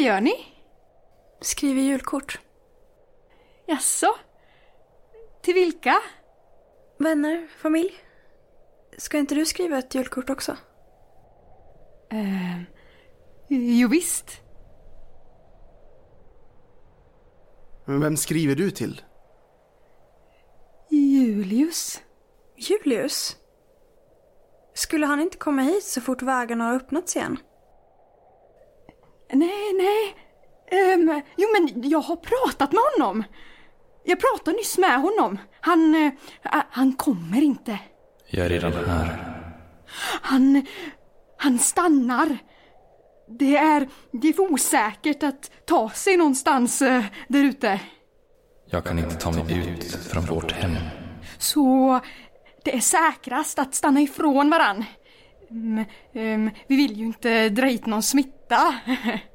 vad, gör ni? Skriver julkort. Jaså? Till vilka? Vänner, familj. Ska inte du skriva ett julkort också? Eh, jo visst. Men vem skriver du till? Julius. Julius? Skulle han inte komma hit så fort vägarna har öppnats igen? Nej. Ehm, jo, men jag har pratat med honom. Jag pratade nyss med honom. Han, eh, han kommer inte. Jag är redan här. Han, han stannar. Det är, det är för osäkert att ta sig någonstans eh, där ute. Jag kan inte ta mig ut från vårt hem. Så det är säkrast att stanna ifrån varann. Mm, mm, vi vill ju inte dra hit någon smitta.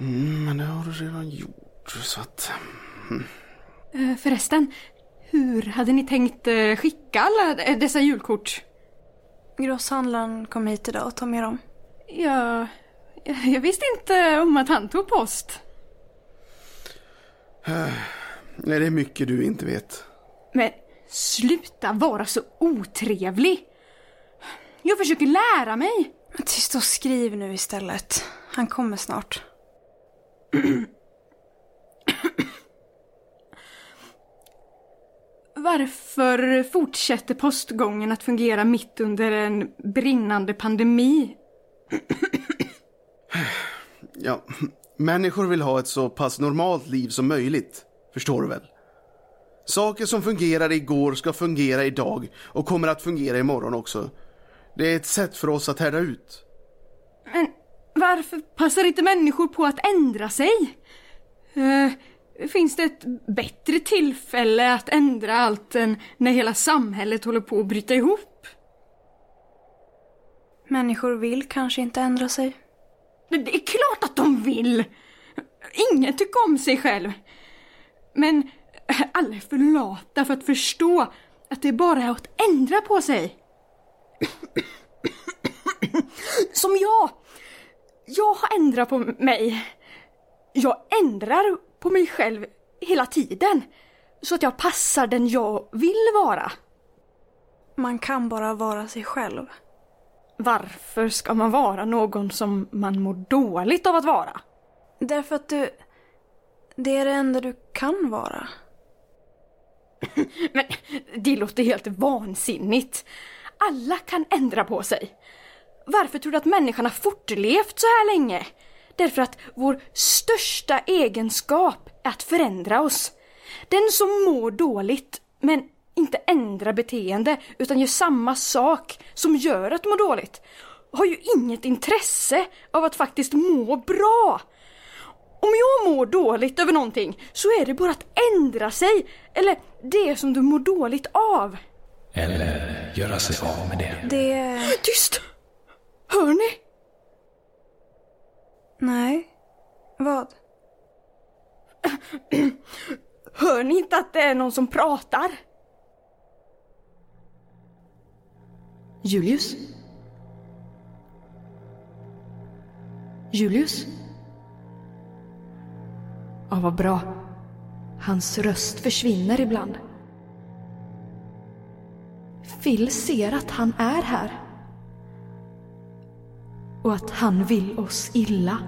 Mm, men det har du redan gjort, så att... Eh, Förresten, hur hade ni tänkt eh, skicka alla eh, dessa julkort? Grosshandlaren kom hit idag och tog med dem. Jag, jag visste inte om att han tog post. Nej, det är mycket du inte vet. Men sluta vara så otrevlig. Jag försöker lära mig. Tyst och skriv nu istället. Han kommer snart. Varför fortsätter postgången att fungera mitt under en brinnande pandemi? Ja, människor vill ha ett så pass normalt liv som möjligt. Förstår du väl? Saker som fungerade igår ska fungera idag och kommer att fungera imorgon också. Det är ett sätt för oss att härda ut. Men varför passar inte människor på att ändra sig? Eh, finns det ett bättre tillfälle att ändra allt än när hela samhället håller på att bryta ihop? Människor vill kanske inte ändra sig. Men Det är klart att de vill! Ingen tycker om sig själv. Men alla är för lata för att förstå att det bara är att ändra på sig. Som jag. Jag har ändrat på mig. Jag ändrar på mig själv hela tiden. Så att jag passar den jag vill vara. Man kan bara vara sig själv. Varför ska man vara någon som man mår dåligt av att vara? Därför att du... Det är det enda du kan vara. Men det låter helt vansinnigt. Alla kan ändra på sig. Varför tror du att människan har fortlevt så här länge? Därför att vår största egenskap är att förändra oss. Den som mår dåligt men inte ändrar beteende utan gör samma sak som gör att må dåligt har ju inget intresse av att faktiskt må bra. Om jag mår dåligt över någonting så är det bara att ändra sig eller det som du mår dåligt av. Eller göra sig av med det. Det... Tyst! Hör ni? Nej. Vad? Hör ni inte att det är någon som pratar? Julius? Julius? Ja, vad bra. Hans röst försvinner ibland. Phil ser att han är här. Och att han vill oss illa.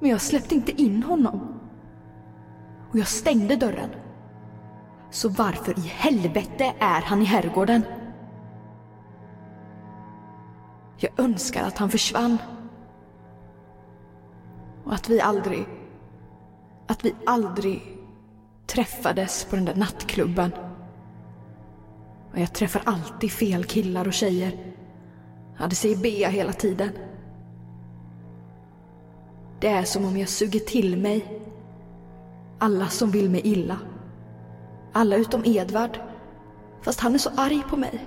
Men jag släppte inte in honom. Och jag stängde dörren. Så varför i helvete är han i herrgården? Jag önskar att han försvann. Och att vi aldrig... Att vi aldrig träffades på den där nattklubben. Och jag träffar alltid fel killar och tjejer. Ja, det säger Bea hela tiden. Det är som om jag suger till mig alla som vill mig illa. Alla utom Edvard. Fast han är så arg på mig.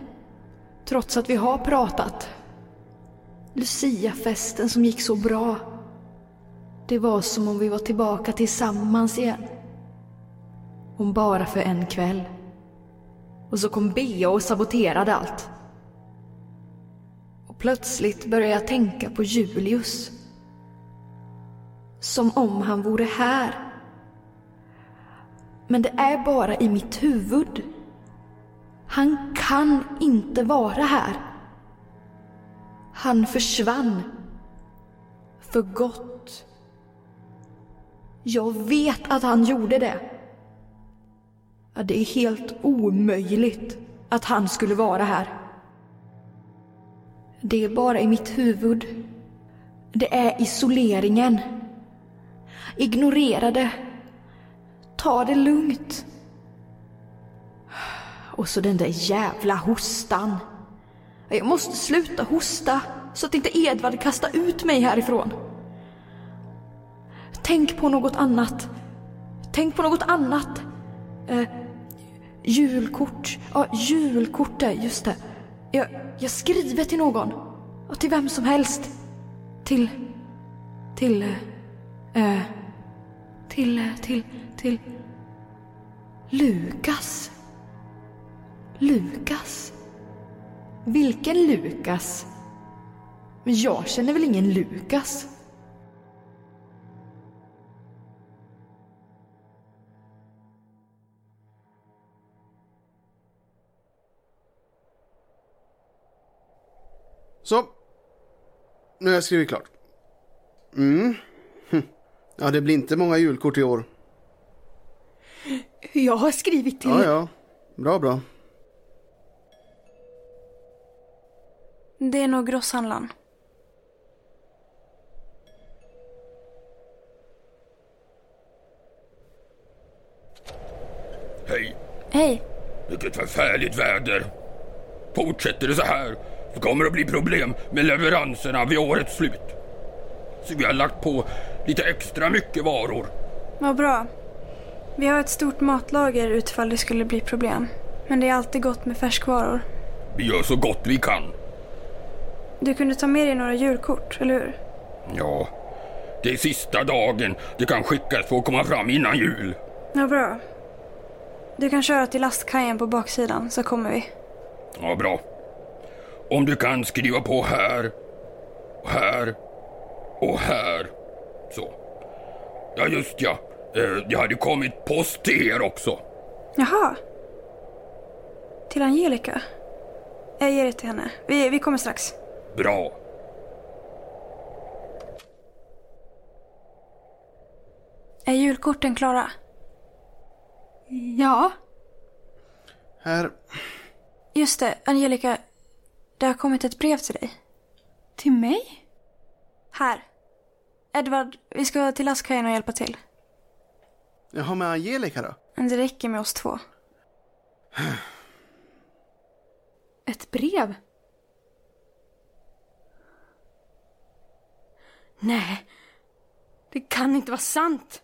Trots att vi har pratat. Luciafesten som gick så bra. Det var som om vi var tillbaka tillsammans igen. Om bara för en kväll. Och så kom Bea och saboterade allt. Plötsligt börjar jag tänka på Julius. Som om han vore här. Men det är bara i mitt huvud. Han kan inte vara här. Han försvann. För gott. Jag vet att han gjorde det. Ja, det är helt omöjligt att han skulle vara här. Det är bara i mitt huvud. Det är isoleringen. Ignorera det. Ta det lugnt. Och så den där jävla hostan. Jag måste sluta hosta så att inte Edvard kastar ut mig härifrån. Tänk på något annat. Tänk på något annat. Eh, julkort. Ja, julkort just det. Jag, jag skriver till någon. Och till vem som helst. Till... Till... Eh, eh till, eh, till, till... Lukas. Lukas. Vilken Lukas? Men jag känner väl ingen Lukas? Så. Nu har jag skrivit klart. Mm. Hm. Ja, det blir inte många julkort i år. Jag har skrivit till... Ja, ja. Bra, bra. Det är nog grosshandlaren. Hej, Hej. vilket förfärligt väder. Fortsätter det så här så kommer det att bli problem med leveranserna vid årets slut. Så vi har lagt på lite extra mycket varor. Vad bra. Vi har ett stort matlager utifall det skulle bli problem. Men det är alltid gott med färskvaror. Vi gör så gott vi kan. Du kunde ta med dig några julkort, eller hur? Ja, det är sista dagen det kan skickas för att komma fram innan jul. Ja, bra. Du kan köra till lastkajen på baksidan så kommer vi. Ja, bra. Om du kan skriva på här, och här och här. Så. Ja, just ja. Eh, Det hade kommit post till er också. Jaha. Till Angelica? Jag ger det till henne. Vi, vi kommer strax. Bra. Är julkorten klara? Ja. Här. Just det, Angelica. Det har kommit ett brev till dig. Till mig? Här. Edvard, vi ska till lastkajen och hjälpa till. Jag har med Angelica då. Men det räcker med oss två. Ett brev? Nej. Det kan inte vara sant.